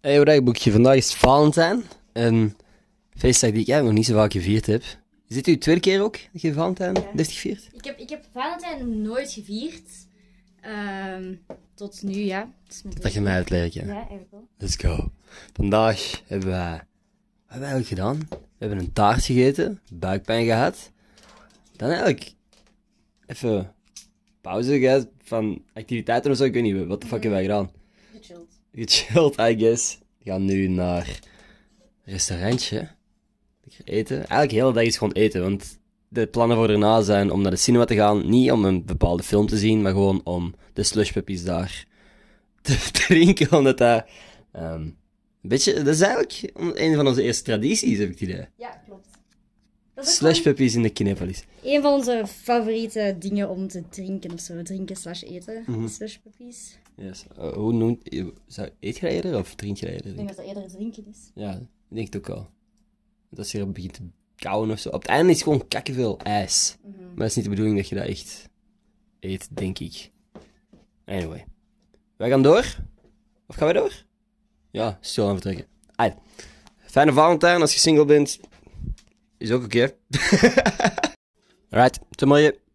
Hey, wat boekje. Vandaag is Valentijn. Een feestdag die ik eigenlijk nog niet zo vaak gevierd heb. Is dit uw tweede keer ook dat je Valentijn heeft gevierd? Ik heb, ik heb Valentijn nooit gevierd. Ehm, tot nu, ja. Met Dat je mij uitlegt, ja. Ja, eigenlijk wel. Let's go. Vandaag hebben wij... Wat hebben we eigenlijk gedaan? We hebben een taart gegeten, buikpijn gehad. Dan eigenlijk even pauze gehad van activiteiten of zo. Ik weet niet, wat de fuck hebben wij gedaan? Gechilled. Gechilled, I guess. We gaan nu naar een restaurantje. Lekker eten. Eigenlijk de hele dag is gewoon eten, want de plannen voor daarna zijn om naar de cinema te gaan. Niet om een bepaalde film te zien, maar gewoon om de slushpuppies daar te drinken, omdat dat... ehm, een beetje, dat is eigenlijk een van onze eerste tradities, heb ik het idee. Ja, klopt. Slushpuppies in de Kinepolis. wel een van onze favoriete dingen om te drinken of zo. Drinken slash eten. Slush puppies. Yes. Eh, hoe noemt... Zou, eet je eerder of drink je eerder? Ik denk dat dat eerder drinken is. Ja, ik denk het ook wel. Dat als je begint te kauwen of zo. Op het einde is het gewoon kakkenveel ijs. Maar dat is niet de bedoeling dat je dat echt eet, denk ik. Anyway. Wij gaan door. Of gaan wij door? Ja, stil aan vertrekken. Fijne Valentijn als je single bent. Is ook oké. Alright, tot morgen.